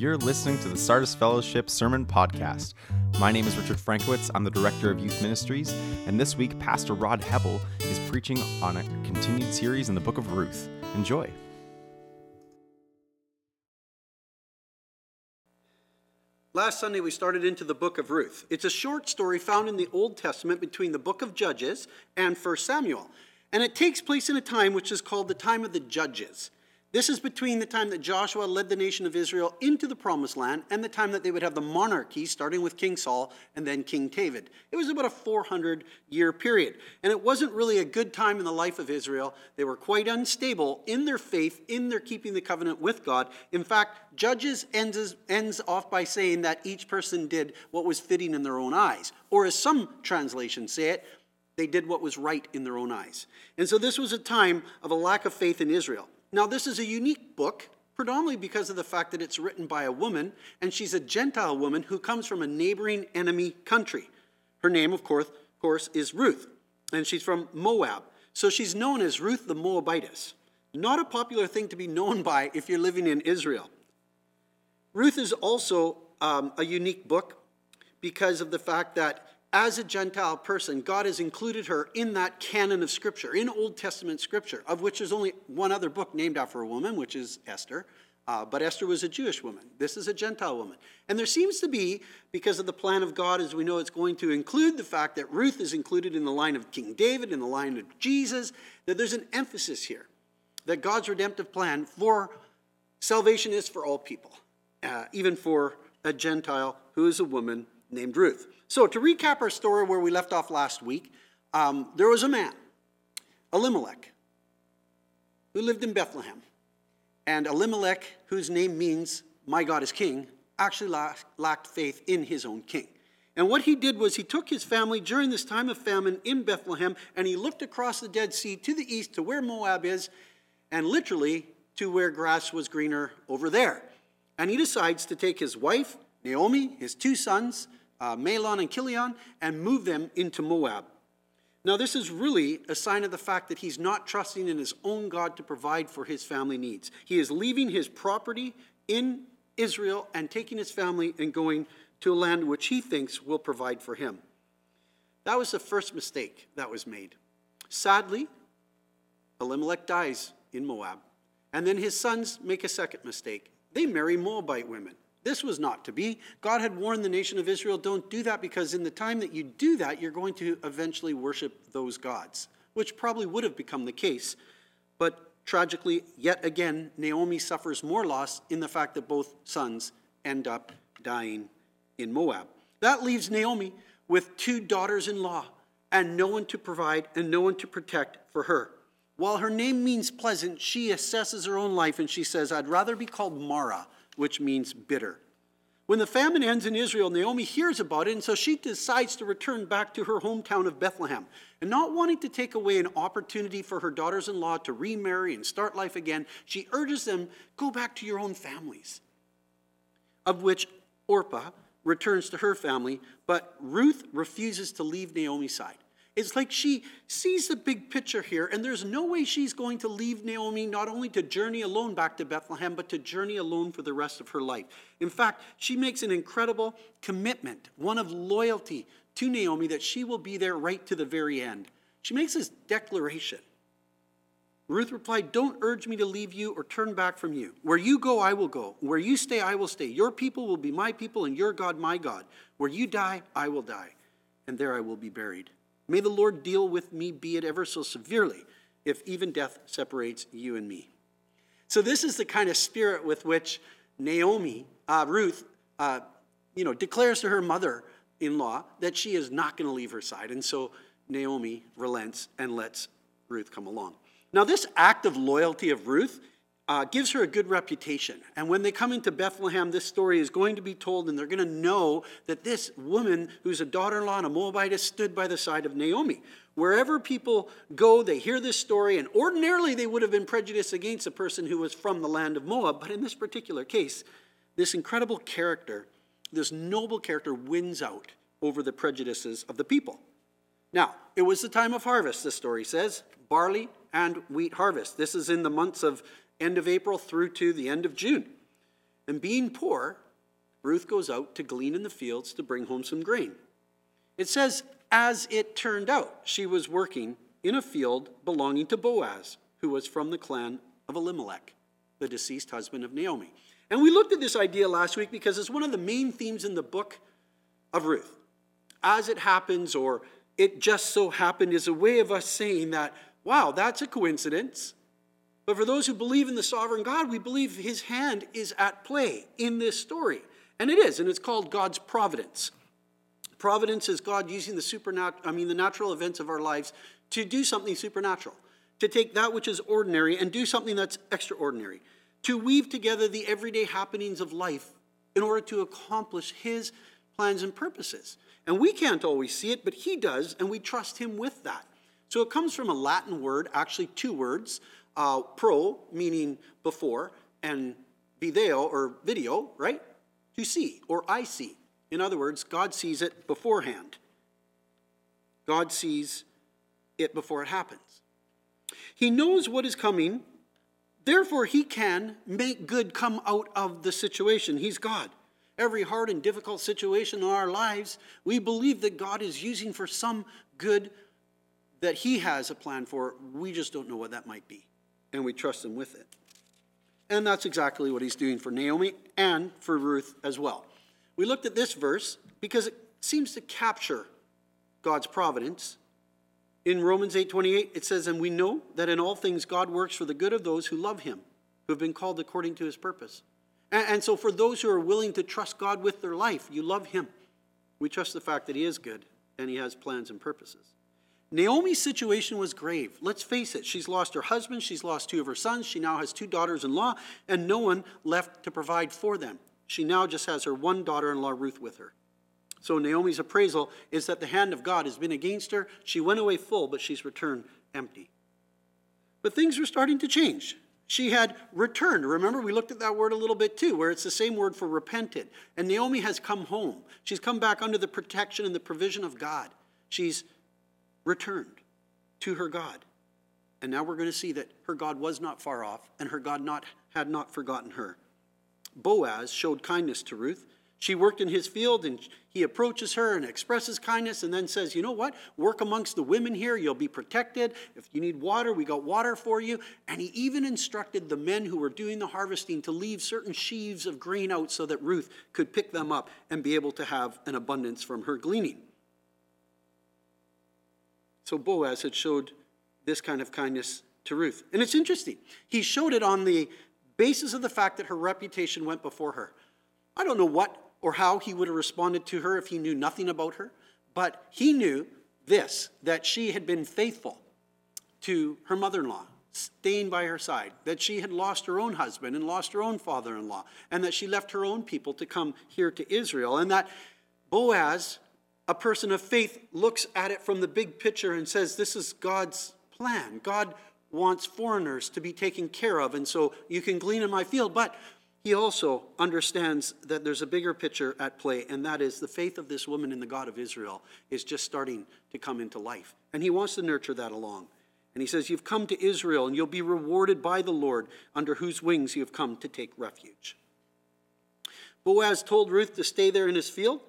You're listening to the Sardis Fellowship Sermon Podcast. My name is Richard Frankowitz. I'm the Director of Youth Ministries, and this week, Pastor Rod Hebel is preaching on a continued series in the book of Ruth. Enjoy. Last Sunday, we started into the book of Ruth. It's a short story found in the Old Testament between the book of Judges and 1 Samuel. And it takes place in a time which is called the time of the Judges. This is between the time that Joshua led the nation of Israel into the promised land and the time that they would have the monarchy, starting with King Saul and then King David. It was about a 400 year period. And it wasn't really a good time in the life of Israel. They were quite unstable in their faith, in their keeping the covenant with God. In fact, Judges ends, ends off by saying that each person did what was fitting in their own eyes. Or as some translations say it, they did what was right in their own eyes. And so this was a time of a lack of faith in Israel. Now, this is a unique book, predominantly because of the fact that it's written by a woman, and she's a Gentile woman who comes from a neighboring enemy country. Her name, of course, of course is Ruth, and she's from Moab. So she's known as Ruth the Moabitess. Not a popular thing to be known by if you're living in Israel. Ruth is also um, a unique book because of the fact that as a Gentile person, God has included her in that canon of Scripture, in Old Testament Scripture, of which there's only one other book named after a woman, which is Esther. Uh, but Esther was a Jewish woman. This is a Gentile woman. And there seems to be, because of the plan of God, as we know, it's going to include the fact that Ruth is included in the line of King David, in the line of Jesus, that there's an emphasis here that God's redemptive plan for salvation is for all people, uh, even for a Gentile who is a woman named Ruth. So, to recap our story where we left off last week, um, there was a man, Elimelech, who lived in Bethlehem. And Elimelech, whose name means, My God is King, actually lacked faith in his own king. And what he did was he took his family during this time of famine in Bethlehem and he looked across the Dead Sea to the east to where Moab is and literally to where grass was greener over there. And he decides to take his wife, Naomi, his two sons, uh, Mahlon and Chilion and move them into Moab. Now, this is really a sign of the fact that he's not trusting in his own God to provide for his family needs. He is leaving his property in Israel and taking his family and going to a land which he thinks will provide for him. That was the first mistake that was made. Sadly, Elimelech dies in Moab, and then his sons make a second mistake. They marry Moabite women. This was not to be. God had warned the nation of Israel don't do that because in the time that you do that, you're going to eventually worship those gods, which probably would have become the case. But tragically, yet again, Naomi suffers more loss in the fact that both sons end up dying in Moab. That leaves Naomi with two daughters in law and no one to provide and no one to protect for her. While her name means pleasant, she assesses her own life and she says, I'd rather be called Mara which means bitter. When the famine ends in Israel, Naomi hears about it, and so she decides to return back to her hometown of Bethlehem. And not wanting to take away an opportunity for her daughters in law to remarry and start life again, she urges them go back to your own families. Of which Orpah returns to her family, but Ruth refuses to leave Naomi's side. It's like she sees the big picture here, and there's no way she's going to leave Naomi not only to journey alone back to Bethlehem, but to journey alone for the rest of her life. In fact, she makes an incredible commitment, one of loyalty to Naomi, that she will be there right to the very end. She makes this declaration. Ruth replied, Don't urge me to leave you or turn back from you. Where you go, I will go. Where you stay, I will stay. Your people will be my people, and your God, my God. Where you die, I will die, and there I will be buried. May the Lord deal with me, be it ever so severely, if even death separates you and me. So, this is the kind of spirit with which Naomi, uh, Ruth, uh, you know, declares to her mother in law that she is not going to leave her side. And so Naomi relents and lets Ruth come along. Now, this act of loyalty of Ruth uh, gives her a good reputation. And when they come into Bethlehem, this story is going to be told, and they're going to know that this woman, who's a daughter in law and a Moabite, stood by the side of Naomi. Wherever people go, they hear this story, and ordinarily they would have been prejudiced against a person who was from the land of Moab. But in this particular case, this incredible character, this noble character, wins out over the prejudices of the people. Now, it was the time of harvest, the story says barley and wheat harvest. This is in the months of end of April through to the end of June. And being poor, Ruth goes out to glean in the fields to bring home some grain. It says, as it turned out, she was working in a field belonging to Boaz, who was from the clan of Elimelech, the deceased husband of Naomi. And we looked at this idea last week because it's one of the main themes in the book of Ruth. As it happens, or it just so happened, is a way of us saying that, wow, that's a coincidence. But for those who believe in the sovereign God, we believe his hand is at play in this story. And it is, and it's called God's providence. Providence is God using the supernatural, I mean, the natural events of our lives to do something supernatural, to take that which is ordinary and do something that's extraordinary to weave together the everyday happenings of life in order to accomplish His plans and purposes. And we can't always see it, but He does, and we trust Him with that. So it comes from a Latin word, actually two words, uh, pro, meaning before, and video, or video, right? To see, or I see. In other words, God sees it beforehand. God sees it before it happens. He knows what is coming Therefore, he can make good come out of the situation. He's God. Every hard and difficult situation in our lives, we believe that God is using for some good that he has a plan for. We just don't know what that might be. And we trust him with it. And that's exactly what he's doing for Naomi and for Ruth as well. We looked at this verse because it seems to capture God's providence in Romans 8:28 it says and we know that in all things God works for the good of those who love him who have been called according to his purpose. And, and so for those who are willing to trust God with their life, you love him. We trust the fact that he is good and he has plans and purposes. Naomi's situation was grave. Let's face it, she's lost her husband, she's lost two of her sons, she now has two daughters in law, and no one left to provide for them. She now just has her one daughter in law, Ruth, with her. So Naomi's appraisal is that the hand of God has been against her. She went away full, but she's returned empty. But things were starting to change. She had returned. Remember, we looked at that word a little bit too, where it's the same word for repented. And Naomi has come home. She's come back under the protection and the provision of God. She's returned to her God. And now we're going to see that her God was not far off, and her God not, had not forgotten her. Boaz showed kindness to Ruth. She worked in his field and he approaches her and expresses kindness and then says, You know what? Work amongst the women here. You'll be protected. If you need water, we got water for you. And he even instructed the men who were doing the harvesting to leave certain sheaves of grain out so that Ruth could pick them up and be able to have an abundance from her gleaning. So Boaz had showed this kind of kindness to Ruth. And it's interesting. He showed it on the basis of the fact that her reputation went before her. I don't know what or how he would have responded to her if he knew nothing about her, but he knew this that she had been faithful to her mother in law, staying by her side, that she had lost her own husband and lost her own father in law, and that she left her own people to come here to Israel, and that Boaz, a person of faith, looks at it from the big picture and says, This is God's plan. God wants foreigners to be taken care of, and so you can glean in my field, but he also understands that there's a bigger picture at play, and that is the faith of this woman in the God of Israel is just starting to come into life. And he wants to nurture that along. And he says, You've come to Israel, and you'll be rewarded by the Lord, under whose wings you have come to take refuge. Boaz told Ruth to stay there in his field.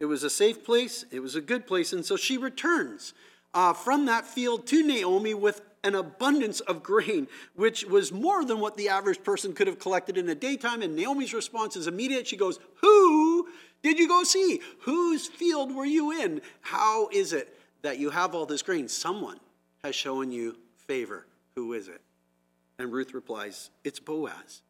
It was a safe place, it was a good place, and so she returns uh, from that field to Naomi with an abundance of grain, which was more than what the average person could have collected in a daytime. And Naomi's response is immediate. She goes, Who did you go see? Whose field were you in? How is it that you have all this grain? Someone has shown you favor. Who is it? And Ruth replies, It's Boaz.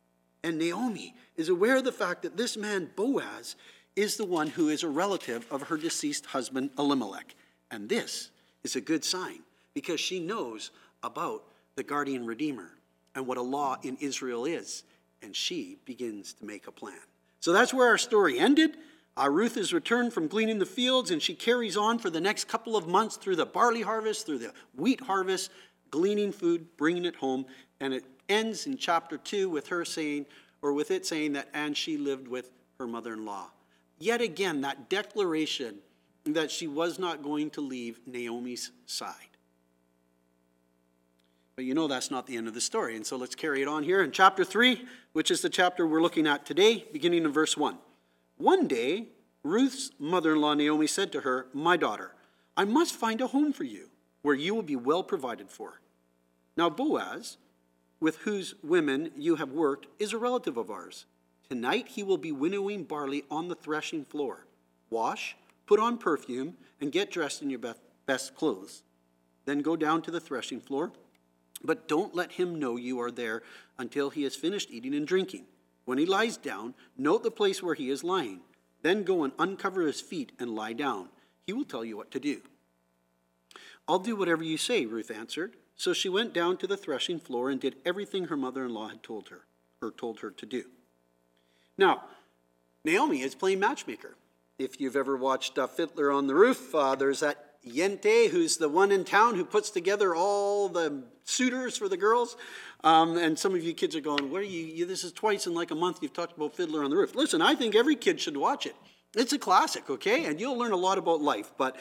And Naomi is aware of the fact that this man, Boaz, is the one who is a relative of her deceased husband, Elimelech. And this is a good sign because she knows about the guardian redeemer and what a law in Israel is. And she begins to make a plan. So that's where our story ended. Uh, Ruth is returned from gleaning the fields, and she carries on for the next couple of months through the barley harvest, through the wheat harvest, gleaning food, bringing it home. And it ends in chapter 2 with her saying, or with it saying that, and she lived with her mother in law. Yet again, that declaration that she was not going to leave Naomi's side. But you know that's not the end of the story. And so let's carry it on here in chapter 3, which is the chapter we're looking at today, beginning in verse 1. One day, Ruth's mother in law Naomi said to her, My daughter, I must find a home for you where you will be well provided for. Now, Boaz, with whose women you have worked, is a relative of ours. Tonight he will be winnowing barley on the threshing floor. Wash, put on perfume, and get dressed in your best clothes. Then go down to the threshing floor but don't let him know you are there until he has finished eating and drinking. When he lies down, note the place where he is lying. Then go and uncover his feet and lie down. He will tell you what to do. I'll do whatever you say, Ruth answered. So she went down to the threshing floor and did everything her mother in law had told her, or told her to do. Now, Naomi is playing matchmaker. If you've ever watched uh, Fiddler on the Roof, uh, there's that Yente, who's the one in town who puts together all the suitors for the girls. Um, and some of you kids are going, "What are you, you? This is twice in like a month you've talked about Fiddler on the Roof." Listen, I think every kid should watch it. It's a classic, okay? And you'll learn a lot about life. But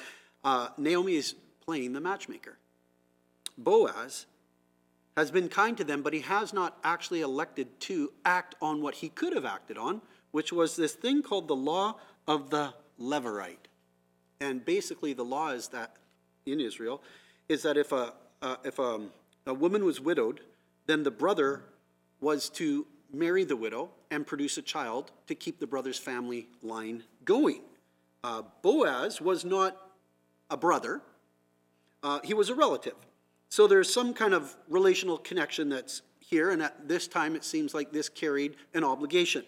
uh, Naomi is playing the matchmaker. Boaz has been kind to them, but he has not actually elected to act on what he could have acted on, which was this thing called the law of the Levirate. And basically, the law is that in Israel is that if a uh, if a, a woman was widowed, then the brother was to marry the widow and produce a child to keep the brother's family line going. Uh, Boaz was not a brother; uh, he was a relative. So there's some kind of relational connection that's here, and at this time it seems like this carried an obligation.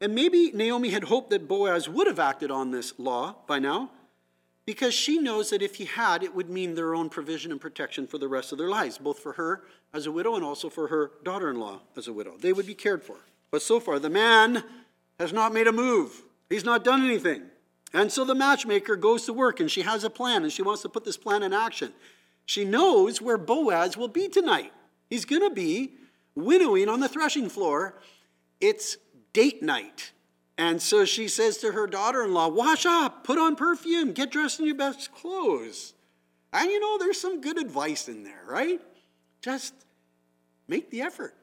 And maybe Naomi had hoped that Boaz would have acted on this law by now, because she knows that if he had, it would mean their own provision and protection for the rest of their lives, both for her as a widow and also for her daughter in law as a widow. They would be cared for. But so far, the man has not made a move, he's not done anything. And so the matchmaker goes to work and she has a plan and she wants to put this plan in action. She knows where Boaz will be tonight. He's going to be winnowing on the threshing floor. It's date night. And so she says to her daughter in law, Wash up, put on perfume, get dressed in your best clothes. And you know, there's some good advice in there, right? Just make the effort.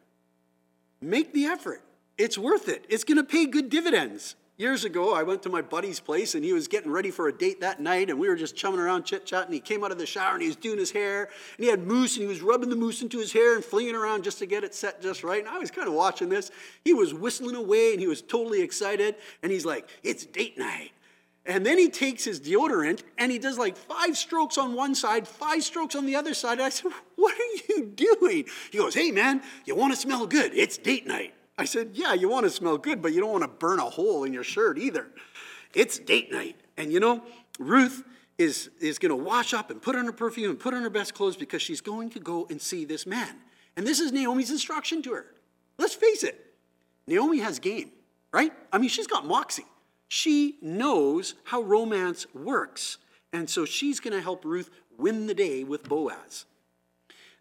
Make the effort. It's worth it. It's going to pay good dividends. Years ago, I went to my buddy's place and he was getting ready for a date that night, and we were just chumming around, chit chatting. He came out of the shower and he was doing his hair, and he had mousse and he was rubbing the mousse into his hair and flinging around just to get it set just right. And I was kind of watching this. He was whistling away and he was totally excited, and he's like, It's date night. And then he takes his deodorant and he does like five strokes on one side, five strokes on the other side. And I said, What are you doing? He goes, Hey, man, you want to smell good? It's date night. I said, Yeah, you want to smell good, but you don't want to burn a hole in your shirt either. It's date night. And you know, Ruth is, is going to wash up and put on her perfume and put on her best clothes because she's going to go and see this man. And this is Naomi's instruction to her. Let's face it, Naomi has game, right? I mean, she's got moxie. She knows how romance works. And so she's going to help Ruth win the day with Boaz.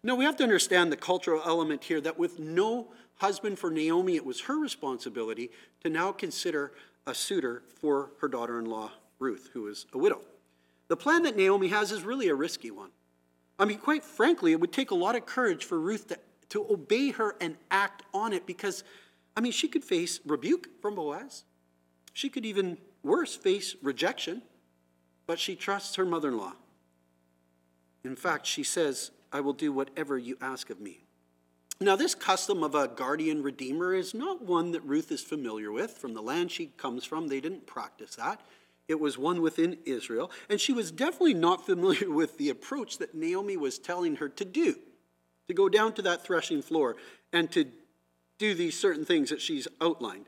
Now, we have to understand the cultural element here that with no husband for Naomi, it was her responsibility to now consider a suitor for her daughter in law, Ruth, who is a widow. The plan that Naomi has is really a risky one. I mean, quite frankly, it would take a lot of courage for Ruth to, to obey her and act on it because, I mean, she could face rebuke from Boaz. She could even, worse, face rejection, but she trusts her mother in law. In fact, she says, I will do whatever you ask of me. Now, this custom of a guardian redeemer is not one that Ruth is familiar with. From the land she comes from, they didn't practice that. It was one within Israel. And she was definitely not familiar with the approach that Naomi was telling her to do to go down to that threshing floor and to do these certain things that she's outlined.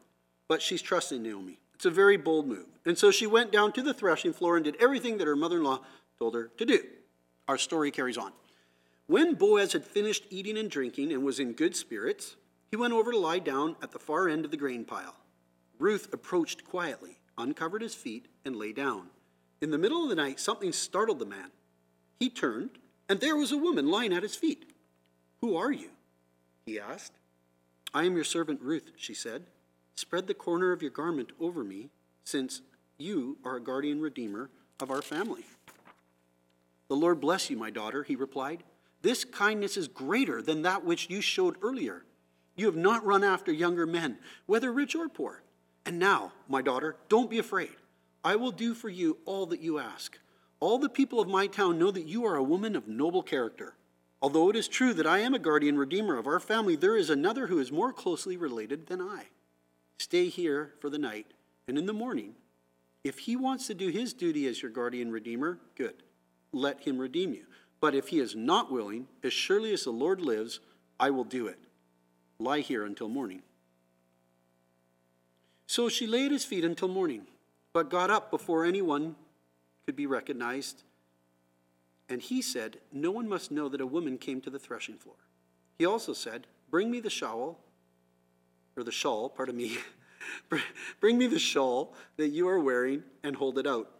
But she's trusting Naomi. It's a very bold move. And so she went down to the threshing floor and did everything that her mother in law told her to do. Our story carries on. When Boaz had finished eating and drinking and was in good spirits, he went over to lie down at the far end of the grain pile. Ruth approached quietly, uncovered his feet, and lay down. In the middle of the night, something startled the man. He turned, and there was a woman lying at his feet. Who are you? he asked. I am your servant Ruth, she said. Spread the corner of your garment over me, since you are a guardian redeemer of our family. The Lord bless you, my daughter, he replied. This kindness is greater than that which you showed earlier. You have not run after younger men, whether rich or poor. And now, my daughter, don't be afraid. I will do for you all that you ask. All the people of my town know that you are a woman of noble character. Although it is true that I am a guardian redeemer of our family, there is another who is more closely related than I. Stay here for the night, and in the morning, if he wants to do his duty as your guardian redeemer, good. Let him redeem you. But if he is not willing, as surely as the Lord lives, I will do it. Lie here until morning. So she lay at his feet until morning, but got up before anyone could be recognized. And he said, No one must know that a woman came to the threshing floor. He also said, Bring me the shawl, or the shawl, pardon me. Bring me the shawl that you are wearing and hold it out.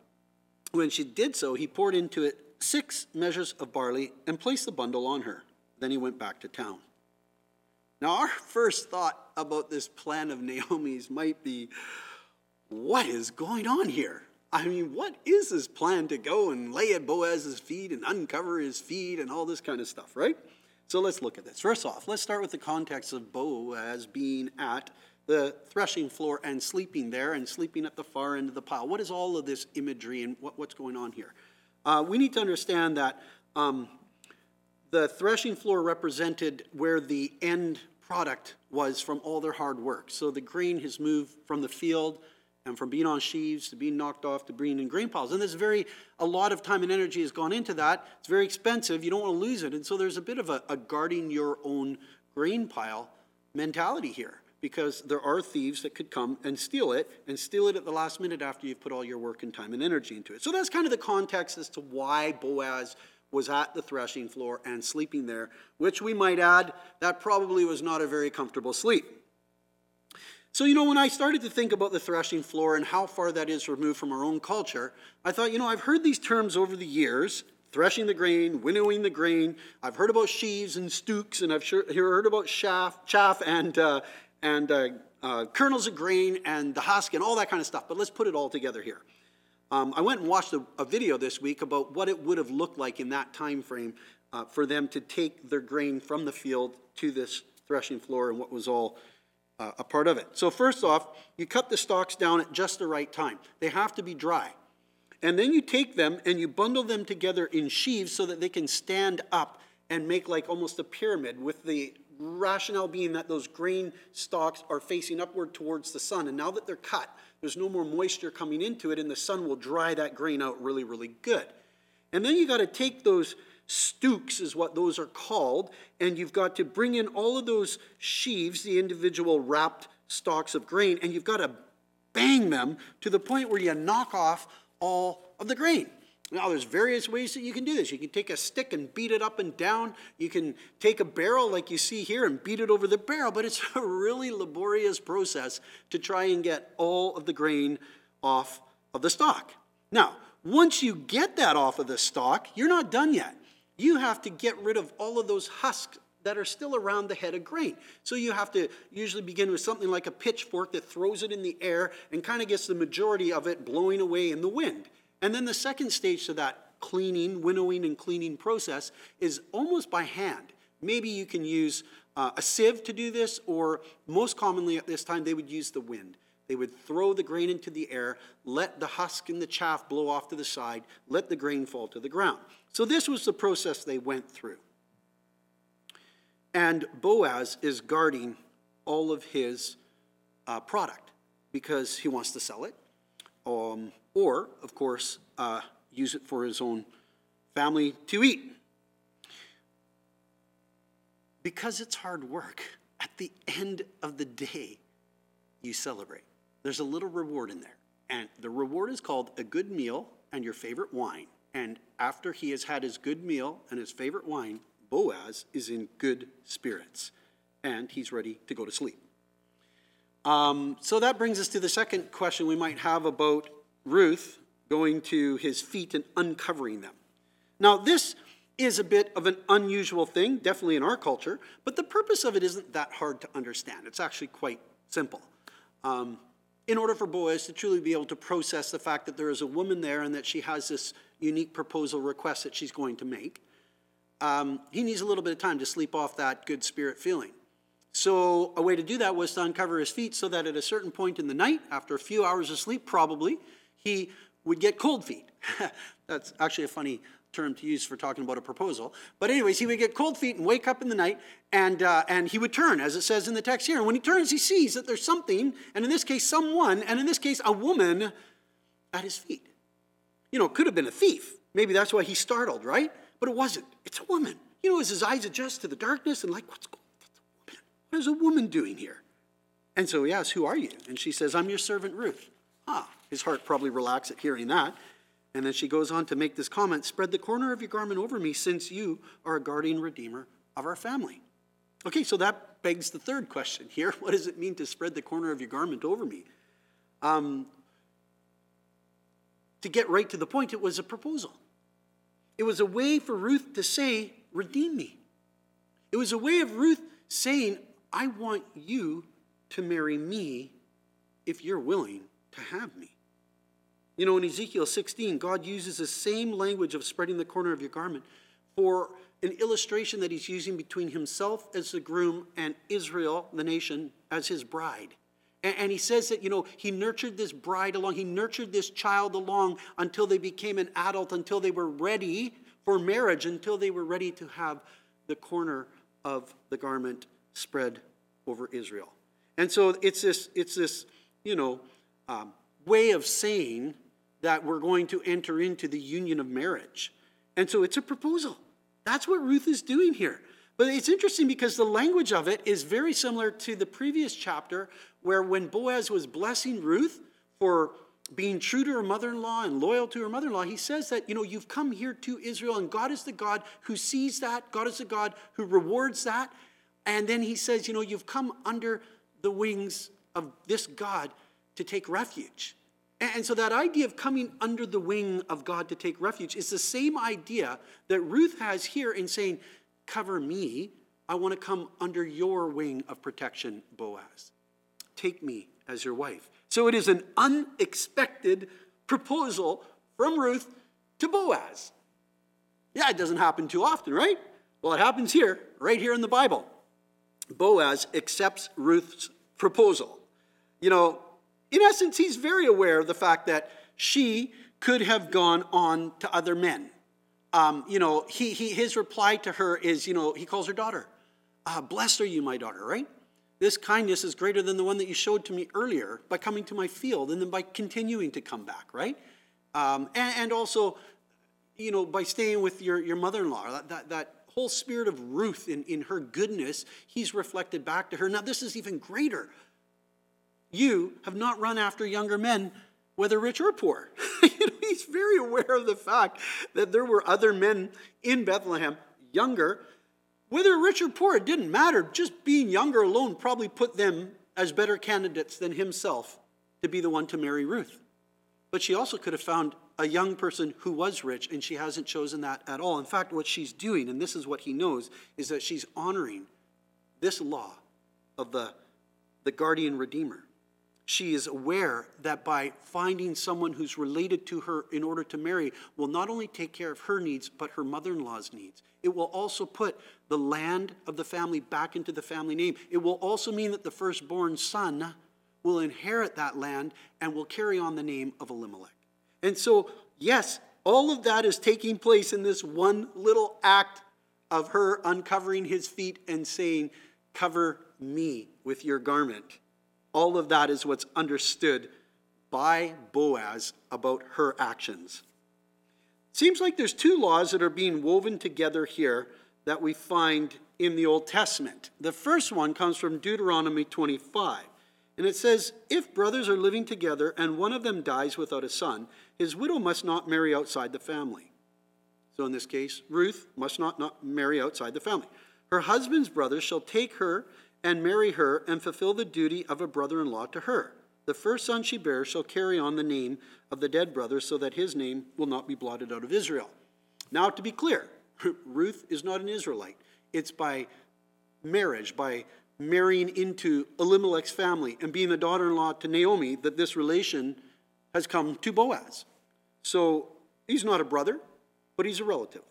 When she did so, he poured into it six measures of barley and placed the bundle on her. Then he went back to town. Now, our first thought about this plan of Naomi's might be what is going on here? I mean, what is this plan to go and lay at Boaz's feet and uncover his feet and all this kind of stuff, right? So let's look at this. First off, let's start with the context of Boaz being at the threshing floor and sleeping there and sleeping at the far end of the pile. What is all of this imagery and what, what's going on here? Uh, we need to understand that um, the threshing floor represented where the end product was from all their hard work. So the grain has moved from the field and from being on sheaves to being knocked off to being in grain piles. And there's very, a lot of time and energy has gone into that. It's very expensive. You don't want to lose it. And so there's a bit of a, a guarding your own grain pile mentality here because there are thieves that could come and steal it and steal it at the last minute after you've put all your work and time and energy into it. So that's kind of the context as to why Boaz was at the threshing floor and sleeping there, which we might add, that probably was not a very comfortable sleep. So, you know, when I started to think about the threshing floor and how far that is removed from our own culture, I thought, you know, I've heard these terms over the years threshing the grain, winnowing the grain. I've heard about sheaves and stooks, and I've sure, heard about chaff, chaff and, uh, and uh, uh, kernels of grain and the husk and all that kind of stuff, but let's put it all together here. Um, I went and watched a, a, video this week about what it would have looked like in that time frame uh, for them to take their grain from the field to this threshing floor and what was all uh, a part of it. So first off, you cut the stalks down at just the right time. They have to be dry. And then you take them and you bundle them together in sheaves so that they can stand up and make like almost a pyramid with the rationale being that those grain stalks are facing upward towards the sun. And now that they're cut, there's no more moisture coming into it, and the sun will dry that grain out really, really good. And then you got to take those stooks, is what those are called, and you've got to bring in all of those sheaves, the individual wrapped stalks of grain, and you've got to bang them to the point where you knock off all of the grain. Now, there's various ways that you can do this. You can take a stick and beat it up and down. You can take a barrel like you see here and beat it over the barrel, but it's a really laborious process to try and get all of the grain off of the stalk. Now, once you get that off of the stalk, you're not done yet. You have to get rid of all of those husks that are still around the head of grain. So you have to usually begin with something like a pitchfork that throws it in the air and kind of gets the majority of it blowing away in the wind. And then the second stage to that cleaning, winnowing, and cleaning process is almost by hand. Maybe you can use uh, a sieve to do this, or most commonly at this time, they would use the wind. They would throw the grain into the air, let the husk and the chaff blow off to the side, let the grain fall to the ground. So, this was the process they went through. And Boaz is guarding all of his uh, product because he wants to sell it. Um, or, of course, uh, use it for his own family to eat. Because it's hard work, at the end of the day, you celebrate. There's a little reward in there. And the reward is called a good meal and your favorite wine. And after he has had his good meal and his favorite wine, Boaz is in good spirits and he's ready to go to sleep. Um, so that brings us to the second question we might have about Ruth going to his feet and uncovering them. Now, this is a bit of an unusual thing, definitely in our culture, but the purpose of it isn't that hard to understand. It's actually quite simple. Um, in order for Boaz to truly be able to process the fact that there is a woman there and that she has this unique proposal request that she's going to make, um, he needs a little bit of time to sleep off that good spirit feeling. So, a way to do that was to uncover his feet so that at a certain point in the night, after a few hours of sleep, probably, he would get cold feet. That's actually a funny term to use for talking about a proposal. But, anyways, he would get cold feet and wake up in the night, and, uh, and he would turn, as it says in the text here. And when he turns, he sees that there's something, and in this case, someone, and in this case, a woman at his feet. You know, could have been a thief. Maybe that's why he's startled, right? But it wasn't. It's a woman. You know, as his eyes adjust to the darkness and like, what's going on? What is a woman doing here? And so he asks, Who are you? And she says, I'm your servant Ruth. Ah, his heart probably relaxed at hearing that. And then she goes on to make this comment Spread the corner of your garment over me, since you are a guardian redeemer of our family. Okay, so that begs the third question here. What does it mean to spread the corner of your garment over me? Um, to get right to the point, it was a proposal. It was a way for Ruth to say, Redeem me. It was a way of Ruth saying, I want you to marry me if you're willing to have me. You know, in Ezekiel 16, God uses the same language of spreading the corner of your garment for an illustration that he's using between himself as the groom and Israel, the nation, as his bride. And, he says that, you know, he nurtured this bride along, he nurtured this child along until they became an adult, until they were ready for marriage, until they were ready to have the corner of the garment spread over Israel. And so it's this, it's this you know, um, way of saying that we're going to enter into the union of marriage. And so it's a proposal. That's what Ruth is doing here. But it's interesting because the language of it is very similar to the previous chapter, where when Boaz was blessing Ruth for being true to her mother in law and loyal to her mother in law, he says that, you know, you've come here to Israel, and God is the God who sees that, God is the God who rewards that. And then he says, you know, you've come under the wings of this God to take refuge. And so that idea of coming under the wing of God to take refuge is the same idea that Ruth has here in saying, Cover me. I want to come under your wing of protection, Boaz. Take me as your wife. So it is an unexpected proposal from Ruth to Boaz. Yeah, it doesn't happen too often, right? Well, it happens here, right here in the Bible. Boaz accepts Ruth's proposal. You know, in essence, he's very aware of the fact that she could have gone on to other men. Um, you know, he, he, his reply to her is, you know, he calls her daughter. Uh, Blessed are you, my daughter, right? This kindness is greater than the one that you showed to me earlier by coming to my field and then by continuing to come back, right? Um, and, and, also, you know, by staying with your, your mother in law, that, that, that whole spirit of Ruth in, in her goodness, he's reflected back to her. Now, this is even greater you have not run after younger men, whether rich or poor. he's very aware of the fact that there were other men in Bethlehem, younger. Whether rich or poor, it didn't matter. Just being younger alone probably put them as better candidates than himself to be the one to marry Ruth. But she also could have found a young person who was rich, and she hasn't chosen that at all. In fact, what she's doing, and this is what he knows, is that she's honoring this law of the, the guardian redeemer she is aware that by finding someone who's related to her in order to marry will not only take care of her needs, but her mother in law's needs. It will also put the land of the family back into the family name. It will also mean that the firstborn son will inherit that land and will carry on the name of Elimelech. And so, yes, all of that is taking place in this one little act of her uncovering his feet and saying, Cover me with your garment. All of that is what's understood by Boaz about her actions. Seems like there's two laws that are being woven together here that we find in the Old Testament. The first one comes from Deuteronomy 25. And it says, If brothers are living together and one of them dies without a son, his widow must not marry outside the family. So in this case, Ruth must not, not marry outside the family. Her husband's brother shall take her and marry her and fulfill the duty of a brother in law to her. The first son she bears shall carry on the name of the dead brother so that his name will not be blotted out of Israel. Now, to be clear, Ruth is not an Israelite. It's by marriage, by marrying into Elimelech's family and being the daughter in law to Naomi that this relation has come to Boaz. So he's not a brother, but he's a relative.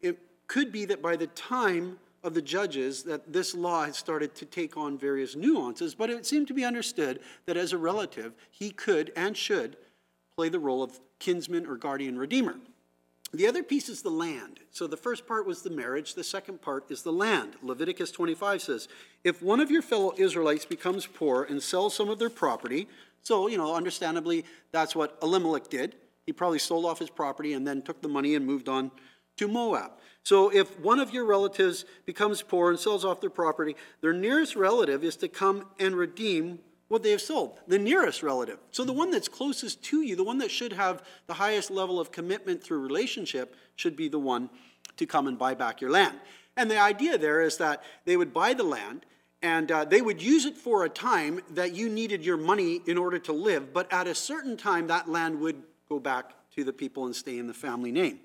It, could be that by the time of the judges that this law had started to take on various nuances, but it seemed to be understood that as a relative, he could and should play the role of kinsman or guardian redeemer. The other piece is the land. So the first part was the marriage, the second part is the land. Leviticus 25 says, If one of your fellow Israelites becomes poor and sells some of their property, so, you know, understandably, that's what Elimelech did. He probably sold off his property and then took the money and moved on to Moab. So if one of your relatives becomes poor and sells off their property, their nearest relative is to come and redeem what they have sold, the nearest relative. So the one that's closest to you, the one that should have the highest level of commitment through relationship, should be the one to come and buy back your land. And the idea there is that they would buy the land and uh, they would use it for a time that you needed your money in order to live, but at a certain time, that land would go back to the people and stay in the family name.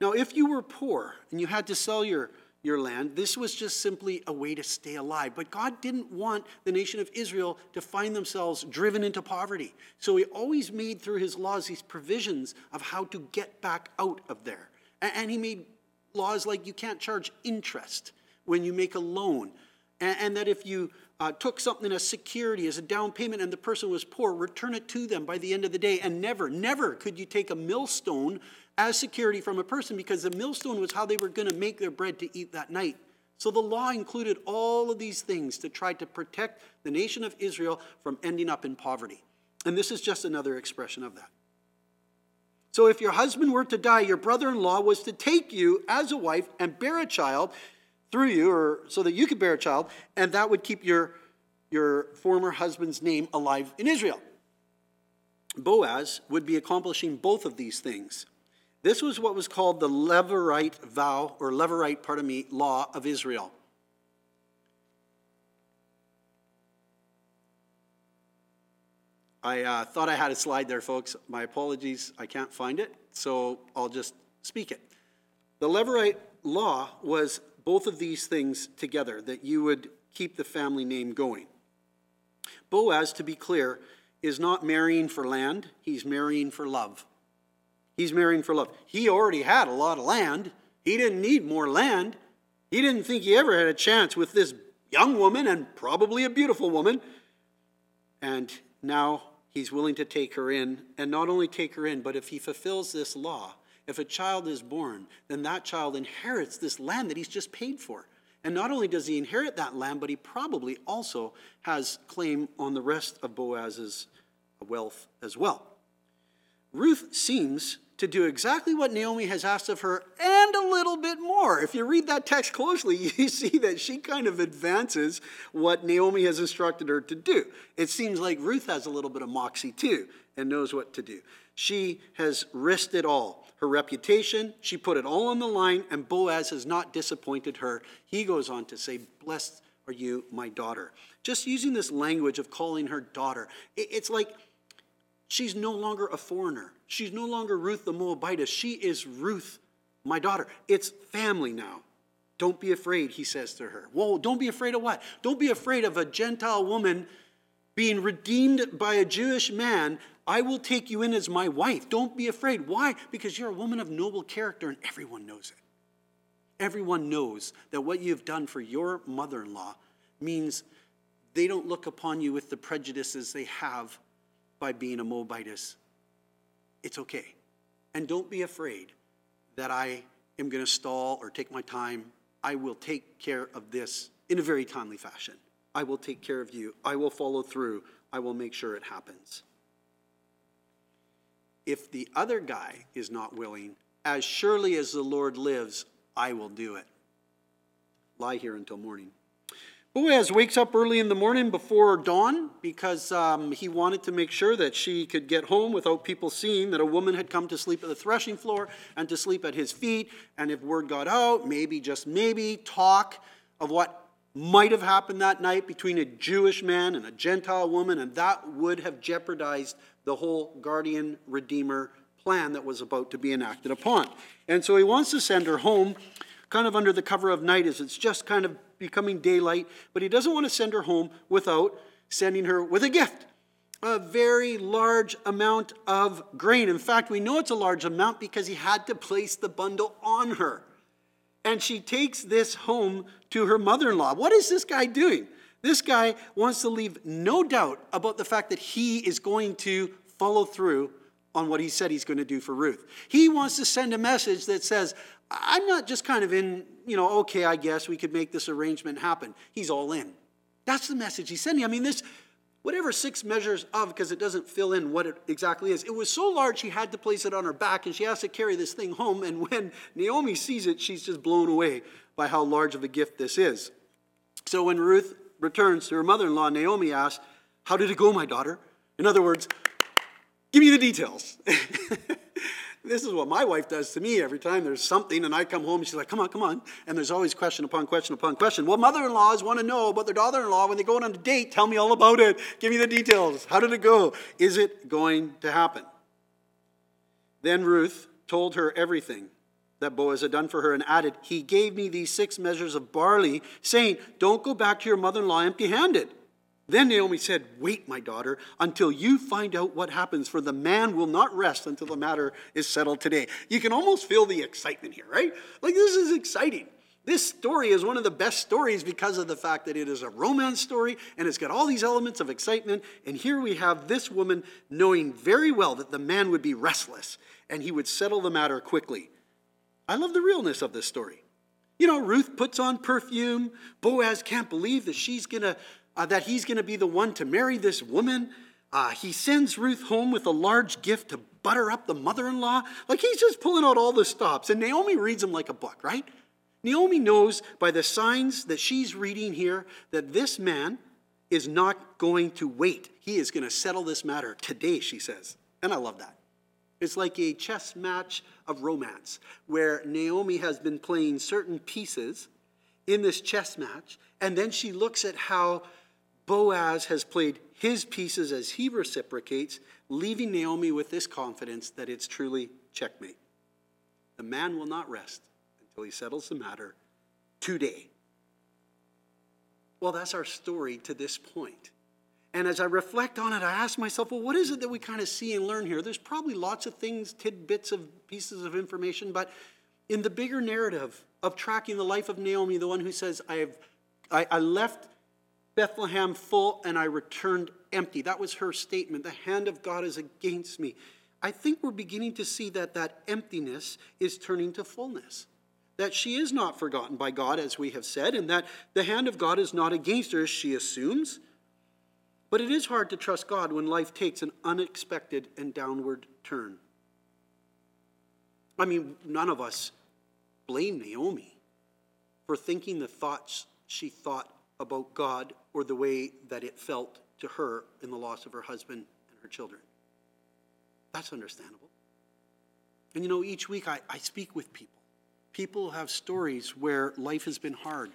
Now, if you were poor and you had to sell your, your land, this was just simply a way to stay alive. But God didn't want the nation of Israel to find themselves driven into poverty. So He always made through His laws these provisions of how to get back out of there. And He made laws like you can't charge interest when you make a loan. And that if you uh, took something as security, as a down payment, and the person was poor, return it to them by the end of the day. And never, never could you take a millstone as security from a person because the millstone was how they were going to make their bread to eat that night. So the law included all of these things to try to protect the nation of Israel from ending up in poverty. And this is just another expression of that. So if your husband were to die, your brother in law was to take you as a wife and bear a child through you, or so that you could bear a child, and that would keep your, your former husband's name alive in Israel. Boaz would be accomplishing both of these things. This was what was called the Levirate vow, or Levirate, pardon me, law of Israel. I uh, thought I had a slide there, folks. My apologies, I can't find it, so I'll just speak it. The Levirate law was both of these things together, that you would keep the family name going. Boaz, to be clear, is not marrying for land, he's marrying for love. He's marrying for love. He already had a lot of land. He didn't need more land. He didn't think he ever had a chance with this young woman and probably a beautiful woman. And now he's willing to take her in, and not only take her in, but if he fulfills this law, if a child is born, then that child inherits this land that he's just paid for. And not only does he inherit that land, but he probably also has claim on the rest of Boaz's wealth as well. Ruth seems to do exactly what Naomi has asked of her and a little bit more. If you read that text closely, you see that she kind of advances what Naomi has instructed her to do. It seems like Ruth has a little bit of moxie too and knows what to do. She has risked it all. Her reputation, she put it all on the line, and Boaz has not disappointed her. He goes on to say, Blessed are you, my daughter. Just using this language of calling her daughter, it's like she's no longer a foreigner. She's no longer Ruth the Moabitess. She is Ruth, my daughter. It's family now. Don't be afraid, he says to her. Whoa, don't be afraid of what? Don't be afraid of a Gentile woman being redeemed by a Jewish man. I will take you in as my wife. Don't be afraid. Why? Because you're a woman of noble character and everyone knows it. Everyone knows that what you've done for your mother in law means they don't look upon you with the prejudices they have by being a Moabitess it's okay. And don't be afraid that I am going to stall or take my time. I will take care of this in a very timely fashion. I will take care of you. I will follow through. I will make sure it happens. If the other guy is not willing, as surely as the Lord lives, I will do it. Lie here until morning. Boaz wakes up early in the morning before dawn because um, he wanted to make sure that she could get home without people seeing that a woman had come to sleep at the threshing floor and to sleep at his feet. And if word got out, maybe, just maybe, talk of what might have happened that night between a Jewish man and a Gentile woman, and that would have jeopardized the whole guardian redeemer plan that was about to be enacted upon. And so he wants to send her home kind of under the cover of night as it's just kind of becoming daylight, but he doesn't want to send her home without sending her with a gift. A very large amount of grain. In fact, we know it's a large amount because he had to place the bundle on her. and she takes this home to her mother in law. What is this guy doing? This guy wants to leave no doubt about the fact that he is going to follow through on what he said he's going to do for Ruth. He wants to send a message that says, I'm not just kind of in, you know, okay, I guess we could make this arrangement happen. He's all in. That's the message he's sending. I mean, this, whatever six measures of, because it doesn't fill in what it exactly is, it was so large she had to place it on her back and she has to carry this thing home. And when Naomi sees it, she's just blown away by how large of a gift this is. So when Ruth returns to her mother in law, Naomi asks, How did it go, my daughter? In other words, give me the details. This is what my wife does to me every time there's something, and I come home, and she's like, come on, come on. And there's always question upon question upon question. Well, mother in laws want to know about their daughter in law when they go on a date. Tell me all about it. Give me the details. How did it go? Is it going to happen? Then Ruth told her everything that Boaz had done for her and added, He gave me these six measures of barley, saying, Don't go back to your mother in law empty handed. Then Naomi said, Wait, my daughter, until you find out what happens, for the man will not rest until the matter is settled today. You can almost feel the excitement here, right? Like, this is exciting. This story is one of the best stories because of the fact that it is a romance story and it's got all these elements of excitement. And here we have this woman knowing very well that the man would be restless and he would settle the matter quickly. I love the realness of this story. You know, Ruth puts on perfume. Boaz can't believe that she's going to uh, that he's going to be the one to marry this woman. Uh, he sends Ruth home with a large gift to butter up the mother in law. Like he's just pulling out all the stops. And Naomi reads him like a book, right? Naomi knows by the signs that she's reading here that this man is not going to wait. He is going to settle this matter today, she says. And I love that. It's like a chess match of romance where Naomi has been playing certain pieces in this chess match, and then she looks at how Boaz has played his pieces as he reciprocates, leaving Naomi with this confidence that it's truly checkmate. The man will not rest until he settles the matter today. Well, that's our story to this point. And as I reflect on it, I ask myself, well, what is it that we kind of see and learn here? There's probably lots of things, tidbits of pieces of information, but in the bigger narrative of tracking the life of Naomi, the one who says, I have I, I left Bethlehem full and I returned empty. That was her statement. The hand of God is against me. I think we're beginning to see that that emptiness is turning to fullness. That she is not forgotten by God, as we have said, and that the hand of God is not against her, as she assumes. But it is hard to trust God when life takes an unexpected and downward turn. I mean, none of us blame Naomi for thinking the thoughts she thought about God or the way that it felt to her in the loss of her husband and her children. That's understandable. And you know, each week I, I speak with people. People have stories where life has been hard,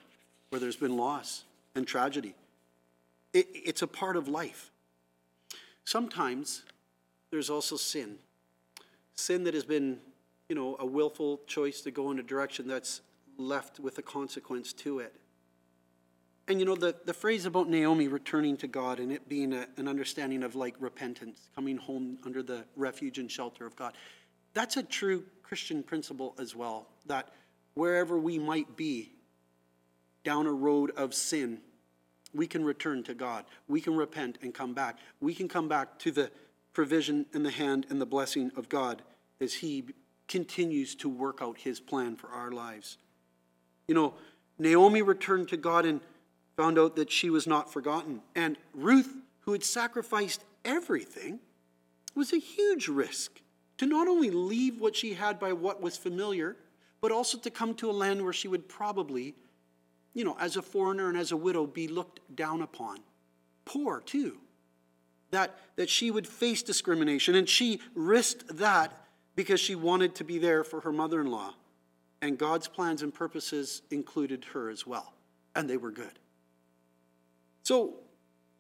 where there's been loss and tragedy. It, it's a part of life. Sometimes there's also sin. Sin that has been, you know, a willful choice to go in a direction that's left with a consequence to it. And you know, the, the phrase about Naomi returning to God and it being a, an understanding of like repentance, coming home under the refuge and shelter of God, that's a true Christian principle as well. That wherever we might be down a road of sin, we can return to God. We can repent and come back. We can come back to the provision and the hand and the blessing of God as He continues to work out His plan for our lives. You know, Naomi returned to God and found out that she was not forgotten. And Ruth, who had sacrificed everything, was a huge risk to not only leave what she had by what was familiar, but also to come to a land where she would probably, you know, as a foreigner and as a widow, be looked down upon. Poor, too. That, that she would face discrimination, and she risked that because she wanted to be there for her mother in law. And God's plans and purposes included her as well, and they were good. So,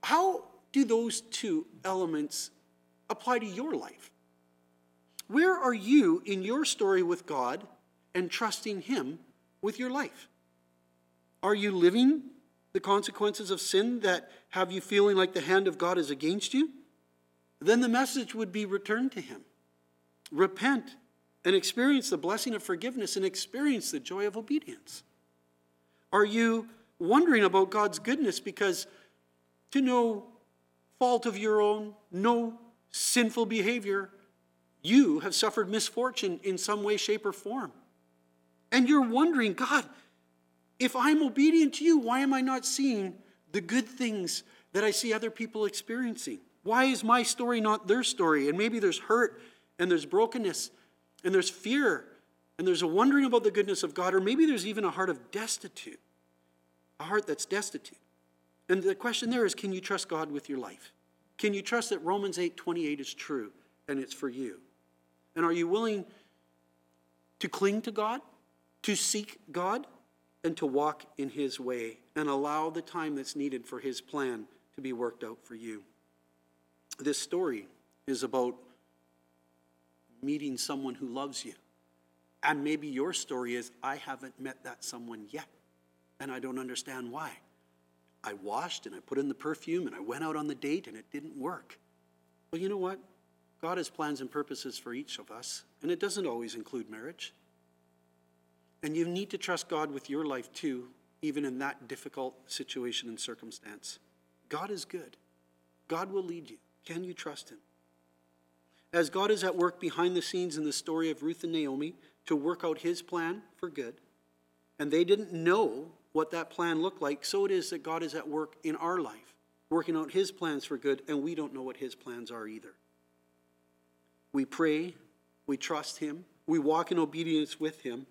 how do those two elements apply to your life? Where are you in your story with God and trusting Him with your life? Are you living the consequences of sin that have you feeling like the hand of God is against you? Then the message would be returned to Him. Repent and experience the blessing of forgiveness and experience the joy of obedience? Are you wondering about God's goodness because to no fault of your own, no sinful behavior, you have suffered misfortune in some way, shape, or form. And you're wondering, God, if I'm obedient to you, why am I not seeing the good things that I see other people experiencing? Why is my story not their story? And maybe there's hurt and there's brokenness and there's fear and there's a wondering about the goodness of God, or maybe there's even a heart of destitute, a heart that's destitute. And the question there is can you trust God with your life? Can you trust that Romans 8 28 is true and it's for you? And are you willing to cling to God, to seek God, and to walk in His way and allow the time that's needed for His plan to be worked out for you? This story is about meeting someone who loves you. And maybe your story is, I haven't met that someone yet, and I don't understand why. I washed and I put in the perfume and I went out on the date and it didn't work. Well, you know what? God has plans and purposes for each of us, and it doesn't always include marriage. And you need to trust God with your life too, even in that difficult situation and circumstance. God is good, God will lead you. Can you trust Him? As God is at work behind the scenes in the story of Ruth and Naomi to work out His plan for good, and they didn't know what that plan looked like, so it is that God is at work in our life, working out His plans for good, and we don't know what His plans are either. We pray, we trust Him, we walk in obedience with Him,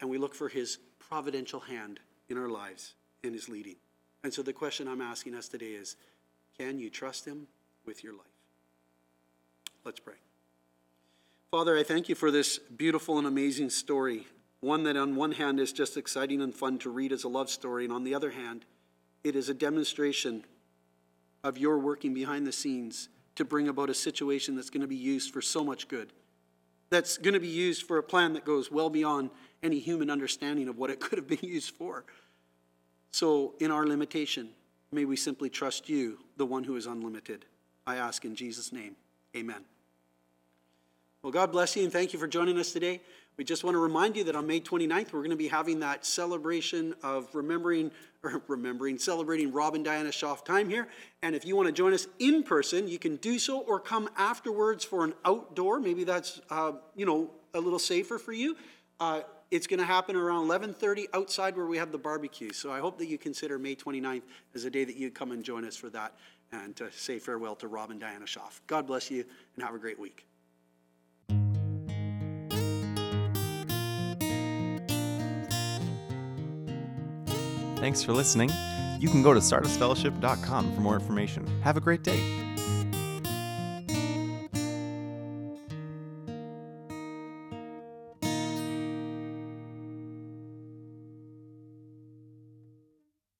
and we look for His providential hand in our lives and His leading. And so the question I'm asking us today is can you trust Him with your life? Let's pray. Father, I thank you for this beautiful and amazing story. One that, on one hand, is just exciting and fun to read as a love story, and on the other hand, it is a demonstration of your working behind the scenes to bring about a situation that's going to be used for so much good, that's going to be used for a plan that goes well beyond any human understanding of what it could have been used for. So, in our limitation, may we simply trust you, the one who is unlimited. I ask in Jesus' name. Amen. Well, God bless you and thank you for joining us today. We just want to remind you that on May 29th, we're going to be having that celebration of remembering, or remembering, celebrating Rob and Diana Schaff time here. And if you want to join us in person, you can do so or come afterwards for an outdoor. Maybe that's, uh, you know, a little safer for you. Uh, it's going to happen around 11.30 outside where we have the barbecue. So I hope that you consider May 29th as a day that you come and join us for that and to say farewell to Rob and Diana Schaff. God bless you and have a great week. Thanks for listening. You can go to sardisfellowship.com for more information. Have a great day.